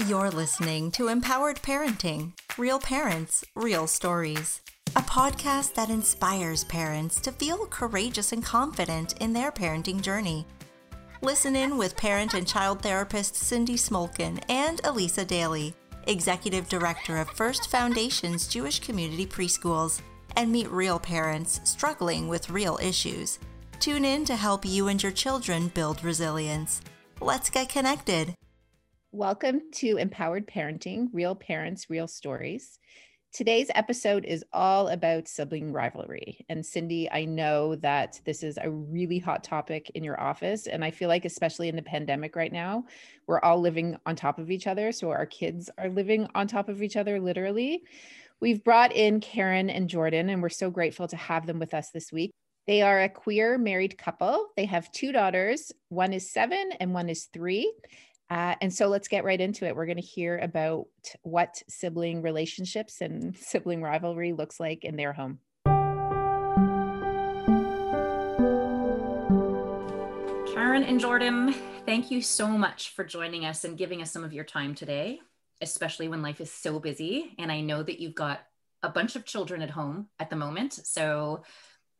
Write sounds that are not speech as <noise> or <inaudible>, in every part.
You're listening to Empowered Parenting Real Parents, Real Stories, a podcast that inspires parents to feel courageous and confident in their parenting journey. Listen in with parent and child therapist Cindy Smolkin and Elisa Daly, Executive Director of First Foundation's Jewish Community Preschools, and meet real parents struggling with real issues. Tune in to help you and your children build resilience. Let's get connected. Welcome to Empowered Parenting Real Parents, Real Stories. Today's episode is all about sibling rivalry. And Cindy, I know that this is a really hot topic in your office. And I feel like, especially in the pandemic right now, we're all living on top of each other. So our kids are living on top of each other, literally. We've brought in Karen and Jordan, and we're so grateful to have them with us this week. They are a queer married couple. They have two daughters. One is seven and one is three. Uh, and so let's get right into it. We're going to hear about what sibling relationships and <laughs> sibling rivalry looks like in their home. Karen and Jordan, thank you so much for joining us and giving us some of your time today, especially when life is so busy. And I know that you've got a bunch of children at home at the moment. So,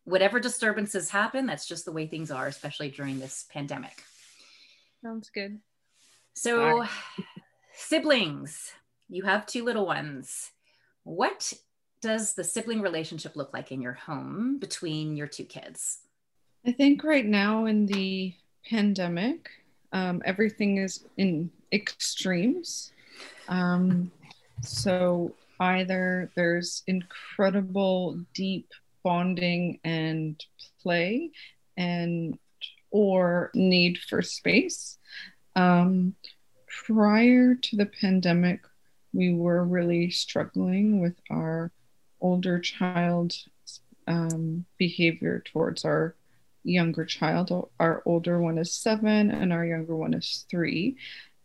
whatever disturbances happen, that's just the way things are, especially during this pandemic. Sounds good. So, right. siblings, you have two little ones. What does the sibling relationship look like in your home between your two kids? I think right now in the pandemic, um, everything is in extremes. Um, so either there's incredible deep bonding and play and or need for space um, prior to the pandemic, we were really struggling with our older child um, behavior towards our younger child. Our older one is seven, and our younger one is three.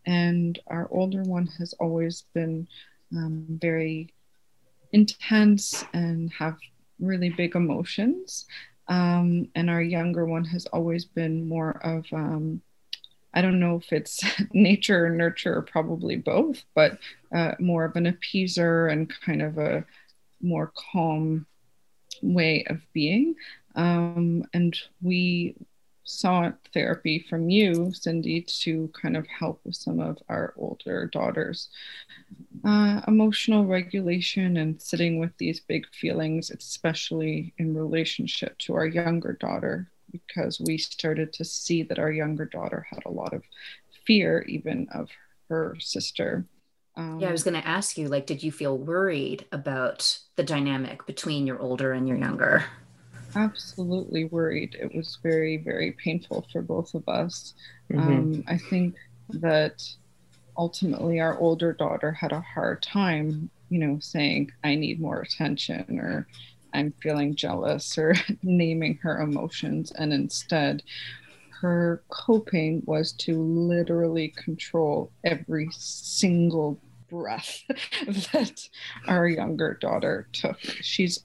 And our older one has always been um, very intense and have really big emotions. Um, and our younger one has always been more of um, I don't know if it's <laughs> nature or nurture or probably both, but uh, more of an appeaser and kind of a more calm way of being. Um, and we sought therapy from you, Cindy, to kind of help with some of our older daughters' uh, emotional regulation and sitting with these big feelings, especially in relationship to our younger daughter, because we started to see that our younger daughter had a lot of fear, even of her sister. Um, yeah, I was going to ask you, like, did you feel worried about the dynamic between your older and your younger? Absolutely worried. It was very, very painful for both of us. Mm-hmm. Um, I think that ultimately our older daughter had a hard time, you know, saying, I need more attention or I'm feeling jealous <laughs> or naming her emotions. And instead, her coping was to literally control every single breath <laughs> that our younger daughter took. She's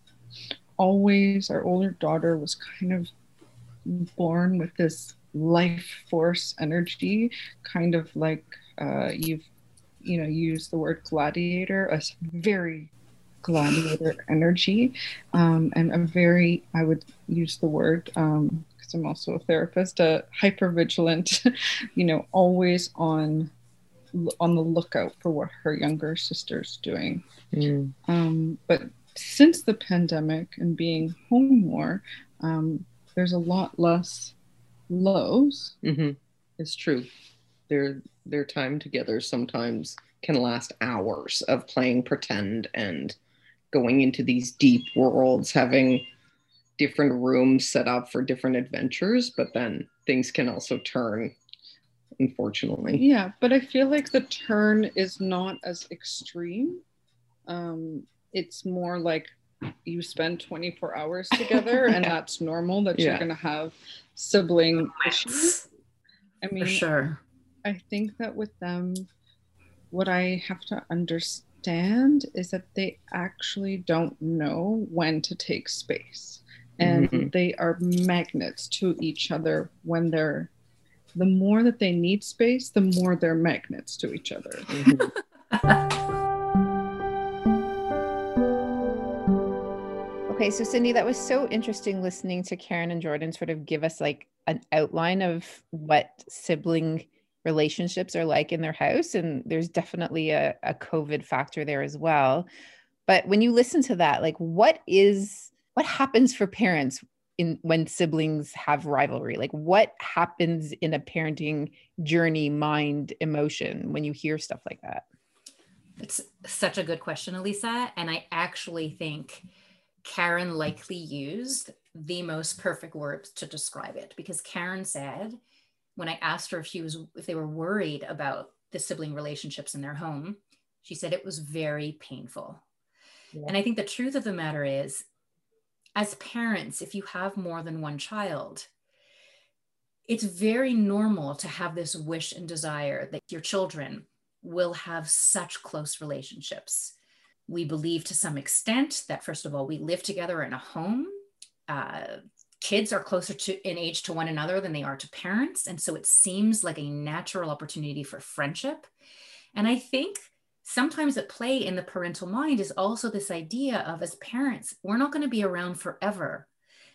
always, our older daughter was kind of born with this life force energy, kind of like uh, you've, you know, used the word gladiator, a very gladiator energy um, and a very, I would use the word, because um, I'm also a therapist, a hyper vigilant, <laughs> you know, always on on the lookout for what her younger sister's doing. Mm. Um, but since the pandemic and being home more, um, there's a lot less lows. Mm-hmm. It's true. Their their time together sometimes can last hours of playing pretend and going into these deep worlds, having different rooms set up for different adventures, but then things can also turn, unfortunately. Yeah, but I feel like the turn is not as extreme. Um, it's more like you spend 24 hours <laughs> together and that's normal that yeah. you're going to have sibling issues. I mean, for sure. I think that with them, what I have to understand understand is that they actually don't know when to take space and mm-hmm. they are magnets to each other when they're the more that they need space, the more they're magnets to each other. Mm-hmm. Okay, so Cindy, that was so interesting listening to Karen and Jordan sort of give us like an outline of what sibling relationships are like in their house. And there's definitely a, a COVID factor there as well. But when you listen to that, like what is what happens for parents in when siblings have rivalry? Like what happens in a parenting journey, mind, emotion when you hear stuff like that? It's such a good question, Elisa. And I actually think Karen likely used the most perfect words to describe it because Karen said, when I asked her if she was if they were worried about the sibling relationships in their home, she said it was very painful. Yeah. And I think the truth of the matter is, as parents, if you have more than one child, it's very normal to have this wish and desire that your children will have such close relationships we believe to some extent that, first of all, we live together in a home. Uh, kids are closer to in age to one another than they are to parents. And so it seems like a natural opportunity for friendship. And I think sometimes at play in the parental mind is also this idea of as parents, we're not going to be around forever.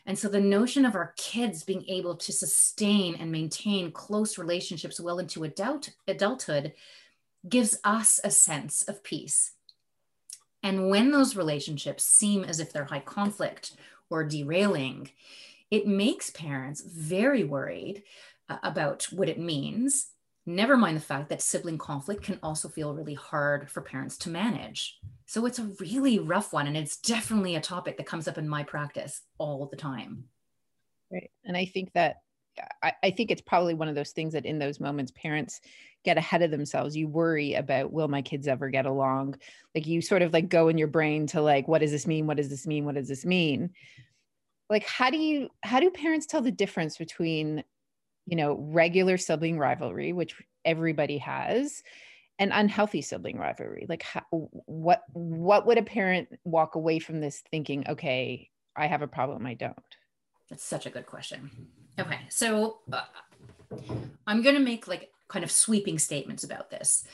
And so the notion of our kids being able to sustain and maintain close relationships well into adult, adulthood gives us a sense of peace and when those relationships seem as if they're high conflict or derailing, it makes parents very worried uh, about what it means. Never mind the fact that sibling conflict can also feel really hard for parents to manage. So it's a really rough one. And it's definitely a topic that comes up in my practice all the time. Right. And I think that I, I, think it's probably one of those things that in those moments parents get ahead of themselves you worry about will my kids ever get along like you sort of like go in your brain to like what does this mean what does this mean what does this mean like how do you how do parents tell the difference between you know regular sibling rivalry which everybody has and unhealthy sibling rivalry? Like how, what what would a parent walk away from this thinking okay i have a problem i don't that's such a good question. Okay, so uh, I'm going to make like kind of sweeping statements about this.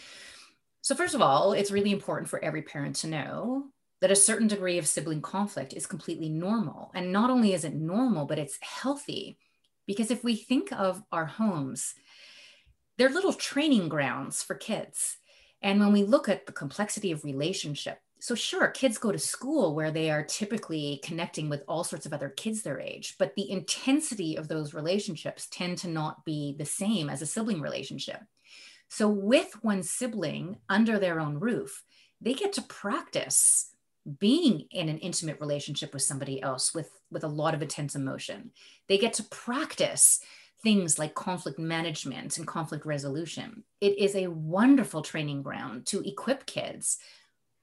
So, first of all, it's really important for every parent to know that a certain degree of sibling conflict is completely normal. And not only is it normal, but it's healthy. Because if we think of our homes, they're little training grounds for kids. And when we look at the complexity of relationship, so sure kids go to school where they are typically connecting with all sorts of other kids their age but the intensity of those relationships tend to not be the same as a sibling relationship so with one sibling under their own roof they get to practice being in an intimate relationship with somebody else with with a lot of intense emotion they get to practice things like conflict management and conflict resolution it is a wonderful training ground to equip kids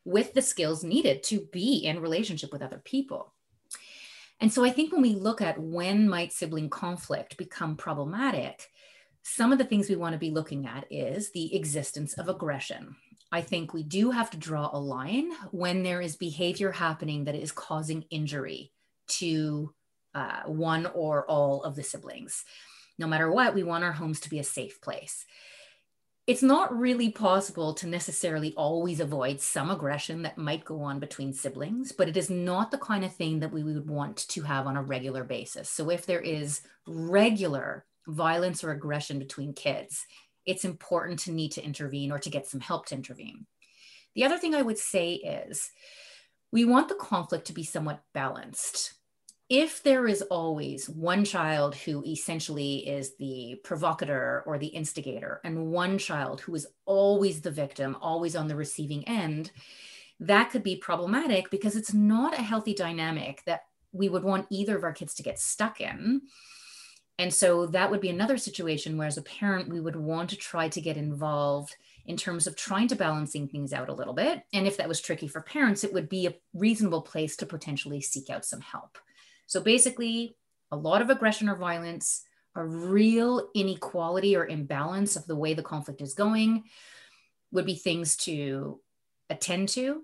with the skills needed to be in relationship with other people. And so I think when we look at when might sibling conflict become problematic, some of the things we want to be looking at is the existence of aggression. I think we do have to draw a line when there is behavior happening that is causing injury to uh, one or all of the siblings. No matter what, we want our homes to be a safe place it's not really possible to necessarily always avoid some aggression that might go on between siblings, but it is not the kind of thing that we would want to have on a regular basis. So if there is regular violence or aggression between kids, it's important to need to intervene or to get some help to intervene. The other thing I would say is we want the conflict to be somewhat balanced if there is always one child who essentially is the provocateur or the instigator, and one child who is always the victim, always on the receiving end, that could be problematic because it's not a healthy dynamic that we would want either of our kids to get stuck in. And so that would be another situation where, as a parent, we would want to try to get involved in terms of trying to balancing things out a little bit. And if that was tricky for parents, it would be a reasonable place to potentially seek out some help. So basically, a lot of aggression or violence, a real inequality or imbalance of the way the conflict is going would be things to attend to.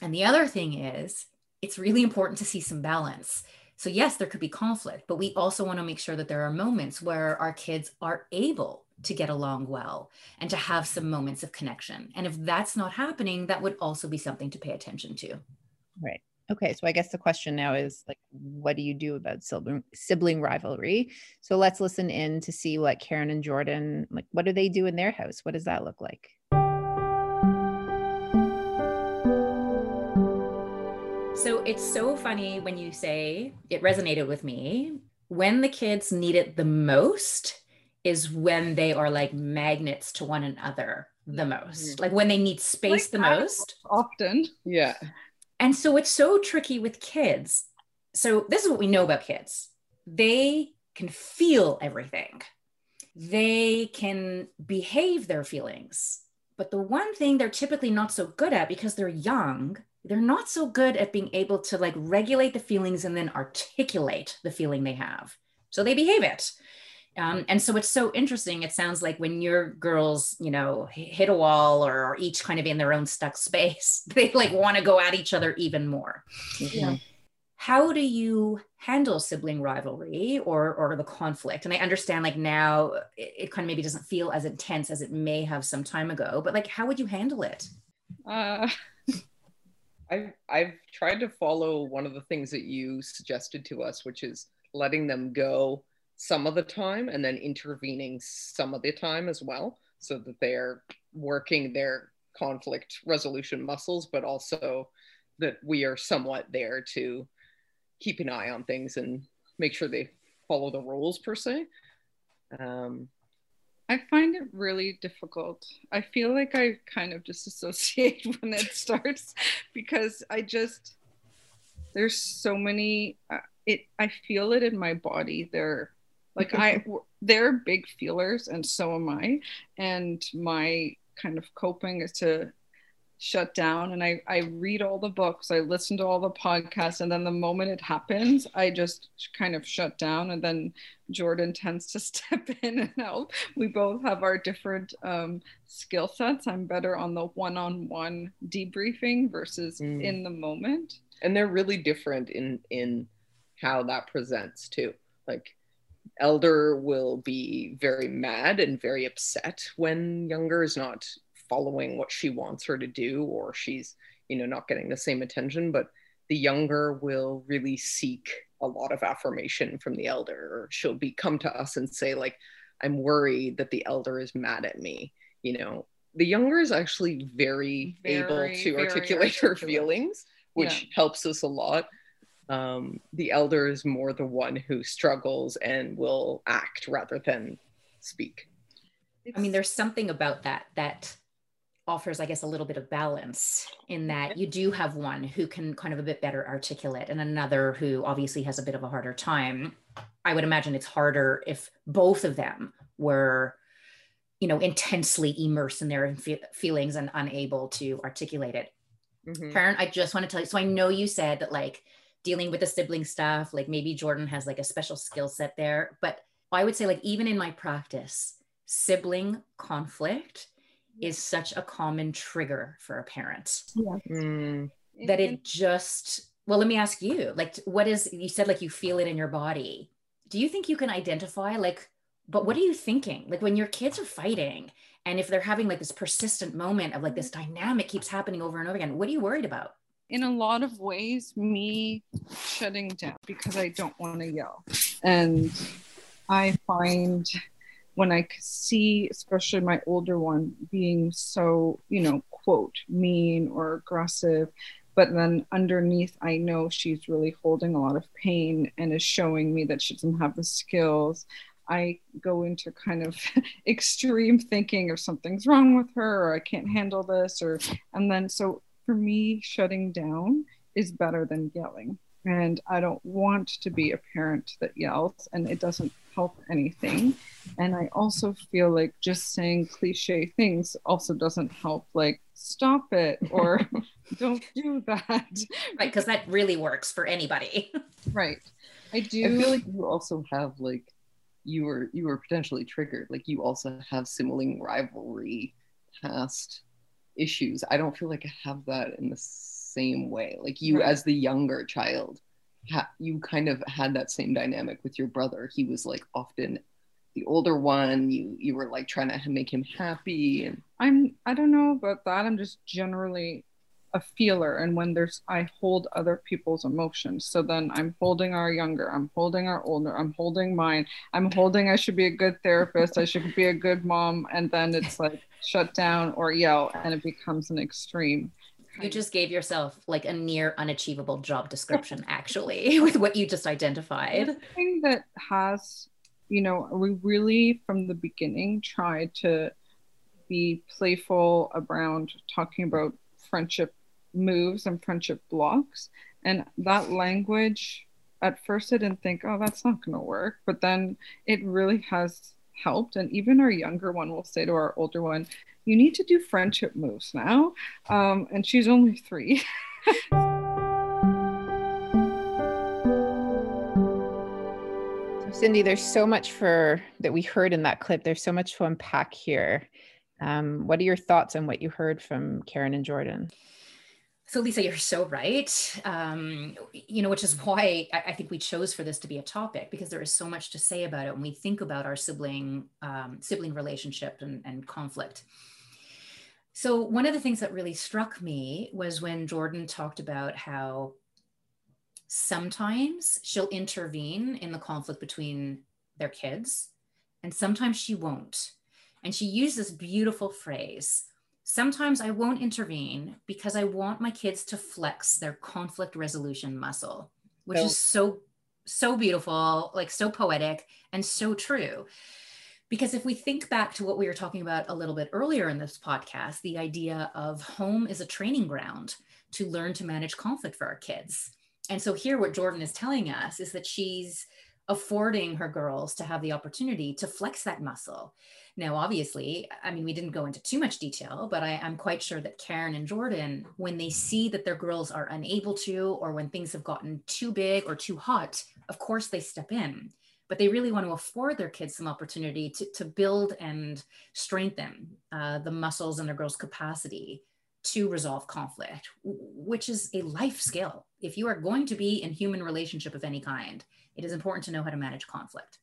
And the other thing is, it's really important to see some balance. So, yes, there could be conflict, but we also want to make sure that there are moments where our kids are able to get along well and to have some moments of connection. And if that's not happening, that would also be something to pay attention to. Right. Okay, so I guess the question now is like, what do you do about sibling, sibling rivalry? So let's listen in to see what Karen and Jordan like. What do they do in their house? What does that look like? So it's so funny when you say it resonated with me. When the kids need it the most is when they are like magnets to one another the most, like when they need space like the most. Often. Yeah. And so it's so tricky with kids. So this is what we know about kids they can feel everything, they can behave their feelings. But the one thing they're typically not so good at because they're young they're not so good at being able to like regulate the feelings and then articulate the feeling they have. So they behave it. Um, and so it's so interesting. It sounds like when your girls, you know, hit a wall or are each kind of in their own stuck space, <laughs> they like want to go at each other even more. Yeah. How do you handle sibling rivalry or or the conflict? And I understand like now it, it kind of maybe doesn't feel as intense as it may have some time ago, but like how would you handle it? Uh, I've I've tried to follow one of the things that you suggested to us, which is letting them go some of the time and then intervening some of the time as well, so that they're working their conflict resolution muscles, but also that we are somewhat there to keep an eye on things and make sure they follow the rules per se. Um, I find it really difficult. I feel like I kind of disassociate <laughs> when it starts because I just there's so many uh, it I feel it in my body. They're like I <laughs> they're big feelers and so am I and my kind of coping is to shut down and I, I read all the books, I listen to all the podcasts, and then the moment it happens, I just kind of shut down. And then Jordan tends to <laughs> step in and help. We both have our different um, skill sets. I'm better on the one on one debriefing versus mm. in the moment. And they're really different in in how that presents too. Like elder will be very mad and very upset when younger is not following what she wants her to do or she's you know not getting the same attention but the younger will really seek a lot of affirmation from the elder. Or she'll be come to us and say like i'm worried that the elder is mad at me. You know the younger is actually very, very able to articulate her feelings which yeah. helps us a lot. Um, the elder is more the one who struggles and will act rather than speak. I mean there's something about that that offers i guess a little bit of balance in that you do have one who can kind of a bit better articulate and another who obviously has a bit of a harder time. I would imagine it's harder if both of them were you know intensely immersed in their feelings and unable to articulate it. Mm-hmm. karen i just want to tell you so i know you said that like dealing with the sibling stuff like maybe jordan has like a special skill set there but i would say like even in my practice sibling conflict is such a common trigger for a parent. Yeah. Mm. that it just well let me ask you like what is you said like you feel it in your body. Do you think you can identify like but what are you thinking? Like when your kids are fighting and if they're having like this persistent moment of like this dynamic keeps happening over and over again what are you worried about? In a lot of ways me shutting down because i don't want to yell. And i find when I see, especially my older one, being so, you know, quote, mean or aggressive, but then underneath, I know she's really holding a lot of pain and is showing me that she doesn't have the skills. I go into kind of <laughs> extreme thinking of something's wrong with her or I can't handle this or and then so for me shutting down is better than yelling and I don't want to be a parent that yells and it doesn't help anything. And I also feel like just saying cliche things also doesn't help, like, stop it <laughs> or <laughs> don't do that. Right. Because that really works for anybody. <laughs> right. I do. I feel like you also have, like, you were you were potentially triggered like you also have sibling rivalry past issues i don't feel like i have that in the same way like you right. as the younger child ha- you kind of had that same dynamic with your brother. He was like often the older one. You you were like trying to make him happy and I'm I don't know about that. I'm just generally a feeler and when there's I hold other people's emotions. So then I'm holding our younger, I'm holding our older, I'm holding mine. I'm holding I should be a good therapist, I should be a good mom and then it's like shut down or yell and it becomes an extreme. You just gave yourself like a near unachievable job description, <laughs> actually, <laughs> with what you just identified. The thing that has, you know, we really from the beginning tried to be playful around talking about friendship moves and friendship blocks. And that language, at first, I didn't think, oh, that's not going to work. But then it really has helped. And even our younger one will say to our older one, you need to do friendship moves now. Um, and she's only three. <laughs> Cindy, there's so much for that we heard in that clip. There's so much to unpack here. Um, what are your thoughts on what you heard from Karen and Jordan? So, Lisa, you're so right. Um, you know, which is why I, I, think we chose for this to be a topic because there is so much to say about it when we think about our sibling um, sibling relationship and, and conflict. So, one of the things that really struck me was when Jordan talked about how sometimes she'll intervene in the conflict between their kids, and sometimes she won't. And she used this beautiful phrase Sometimes I won't intervene because I want my kids to flex their conflict resolution muscle, which is so, so beautiful, like so poetic and so true. Because if we think back to what we were talking about a little bit earlier in this podcast, the idea of home is a training ground to learn to manage conflict for our kids. And so here, what Jordan is telling us is that she's affording her girls to have the opportunity to flex that muscle. Now, obviously, I mean, we didn't go into too much detail, but I, am quite sure that Karen and Jordan, when they see that their girls are unable to, or when things have gotten too big or too hot, of course they step in. But they really want to afford their kids some opportunity to, to build and strengthen uh, the muscles and their girls' capacity to resolve conflict, which is a life skill. If you are going to be in human relationship of any kind, it is important to know how to manage conflict.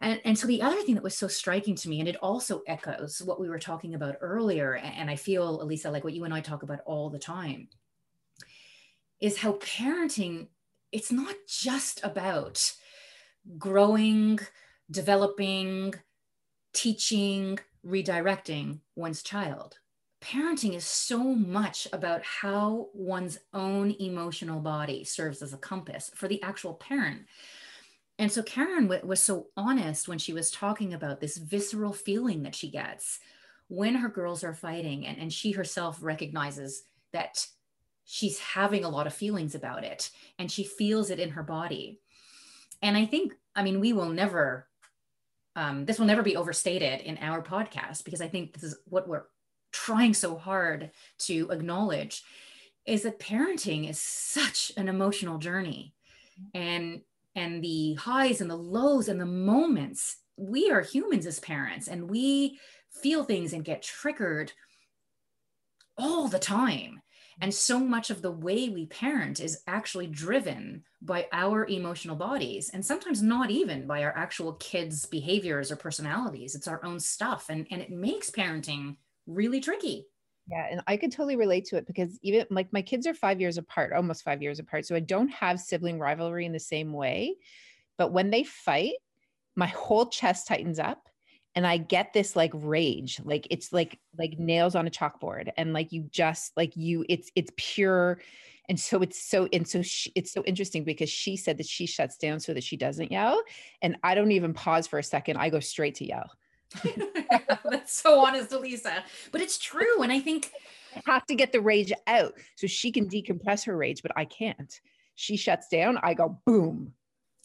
And, and so the other thing that was so striking to me, and it also echoes what we were talking about earlier, and I feel, Elisa, like what you and I talk about all the time, is how parenting, it's not just about growing, developing, teaching, redirecting one's child. Parenting is so much about how one's own emotional body serves as a compass for the actual parent and so Karen w- was so honest when she was talking about this visceral feeling that she gets when her girls are fighting, and, and she herself recognizes that she's having a lot of feelings about it and she feels it in her body. And I think, I mean, we will never, um, this will never be overstated in our podcast because I think this is what we're trying so hard to acknowledge is that parenting is such an emotional journey. And and the highs and the lows and the moments. We are humans as parents and we feel things and get triggered all the time. And so much of the way we parent is actually driven by our emotional bodies, and sometimes not even by our actual kids' behaviors or personalities. It's our own stuff. And, and it makes parenting really tricky. Yeah, and I could totally relate to it because even like my kids are five years apart, almost five years apart. So I don't have sibling rivalry in the same way. But when they fight, my whole chest tightens up and I get this like rage. Like it's like like nails on a chalkboard. And like you just like you, it's it's pure. And so it's so and so she, it's so interesting because she said that she shuts down so that she doesn't yell. And I don't even pause for a second. I go straight to yell. <laughs> That's so honest, Elisa. But it's true. And I think I have to get the rage out so she can decompress her rage, but I can't. She shuts down, I go boom.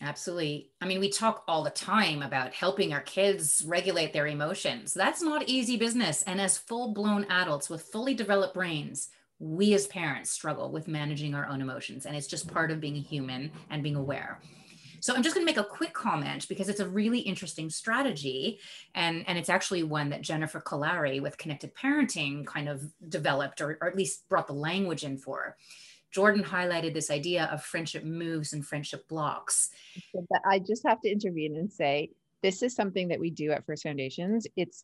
Absolutely. I mean, we talk all the time about helping our kids regulate their emotions. That's not easy business. And as full blown adults with fully developed brains, we as parents struggle with managing our own emotions. And it's just part of being human and being aware. So I'm just going to make a quick comment because it's a really interesting strategy. And, and it's actually one that Jennifer Kolari with Connected Parenting kind of developed or, or at least brought the language in for. Jordan highlighted this idea of friendship moves and friendship blocks. But I just have to intervene and say this is something that we do at First Foundations. It's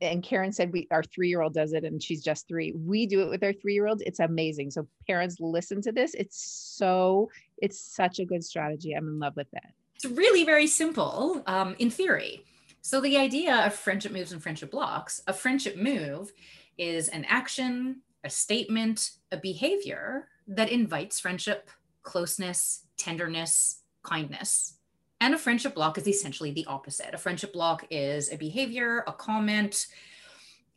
and Karen said we our three year old does it and she's just three. We do it with our three year olds. It's amazing. So parents listen to this. It's so it's such a good strategy. I'm in love with it. It's really very simple um, in theory. So the idea of friendship moves and friendship blocks, a friendship move is an action, a statement, a behavior that invites friendship, closeness, tenderness, kindness. And a friendship block is essentially the opposite. A friendship block is a behavior, a comment,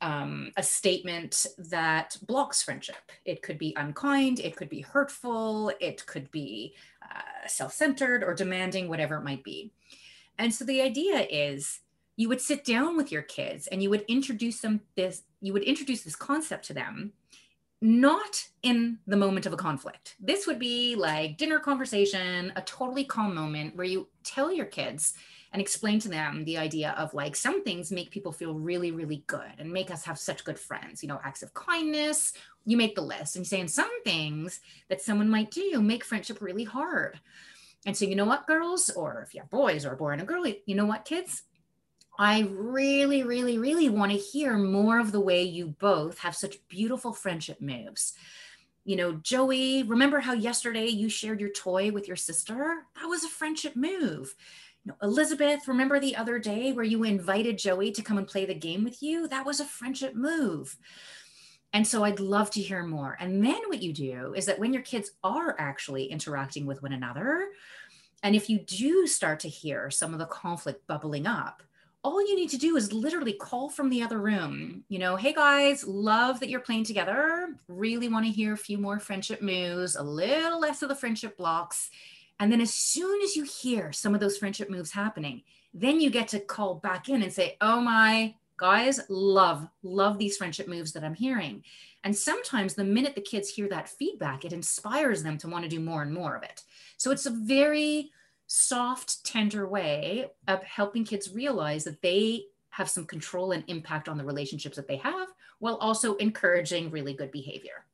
um, a statement that blocks friendship. It could be unkind, it could be hurtful, it could be uh, self centered or demanding, whatever it might be. And so the idea is you would sit down with your kids and you would introduce them this, you would introduce this concept to them not in the moment of a conflict. This would be like dinner conversation, a totally calm moment where you tell your kids and explain to them the idea of like some things make people feel really, really good and make us have such good friends. You know, acts of kindness, you make the list and you're saying some things that someone might do make friendship really hard. And so, you know what, girls, or if you have boys or a boy and a girl, you know what, kids, I really, really, really want to hear more of the way you both have such beautiful friendship moves. You know, Joey, remember how yesterday you shared your toy with your sister? That was a friendship move. You know, Elizabeth, remember the other day where you invited Joey to come and play the game with you? That was a friendship move. And so I'd love to hear more. And then what you do is that when your kids are actually interacting with one another, and if you do start to hear some of the conflict bubbling up, all you need to do is literally call from the other room. You know, hey guys, love that you're playing together. Really want to hear a few more friendship moves, a little less of the friendship blocks. And then as soon as you hear some of those friendship moves happening, then you get to call back in and say, oh my guys, love, love these friendship moves that I'm hearing. And sometimes the minute the kids hear that feedback, it inspires them to want to do more and more of it. So it's a very soft, tender way of helping kids realize that they have some control and impact on the relationships that they have while also encouraging really good behavior.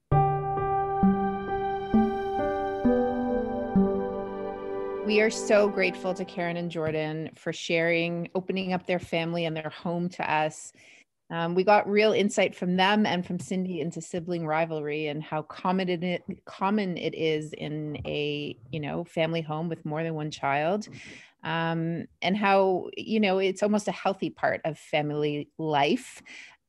We are so grateful to Karen and Jordan for sharing, opening up their family and their home to us um, we got real insight from them and from Cindy into sibling rivalry and how common it common it is in a you know family home with more than one child, um, and how you know it's almost a healthy part of family life.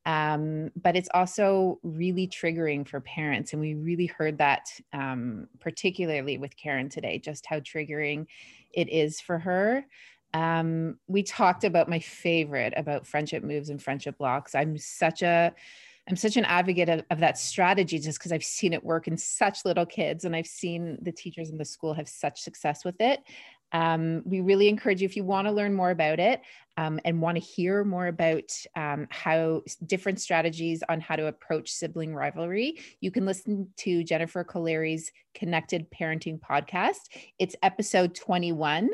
Um, but it's also really triggering for parents, and we really heard that um, particularly with Karen today, just how triggering it is for her um, we talked about my favorite about friendship moves and friendship blocks. I'm such a I'm such an advocate of, of that strategy just because I've seen it work in such little kids and I've seen the teachers in the school have such success with it. Um, we really encourage you if you want to learn more about it um, and want to hear more about um, how different strategies on how to approach sibling rivalry, you can listen to Jennifer Kolari's Connected Parenting podcast. It's episode 21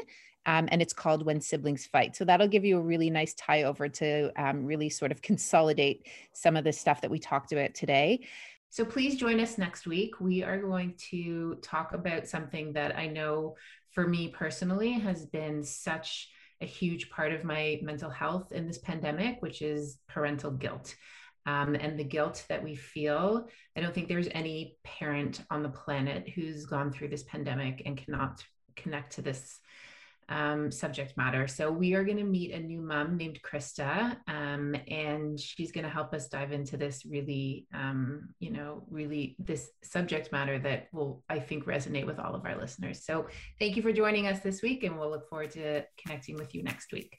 um, and it's called When Siblings Fight. So that'll give you a really nice tie over to um, really sort of consolidate some of the stuff that we talked about today. So please join us next week. We are going to talk about something that I know for me personally has been such a huge part of my mental health in this pandemic, which is parental guilt. Um, and the guilt that we feel. I don't think there's any parent on the planet who's gone through this pandemic and cannot connect to this um, subject matter. So we are going to meet a new mom named Krista, um, and she's going to help us dive into this really, um, you know, really this subject matter that will, I think, resonate with all of our listeners. So thank you for joining us this week, and we'll look forward to connecting with you next week.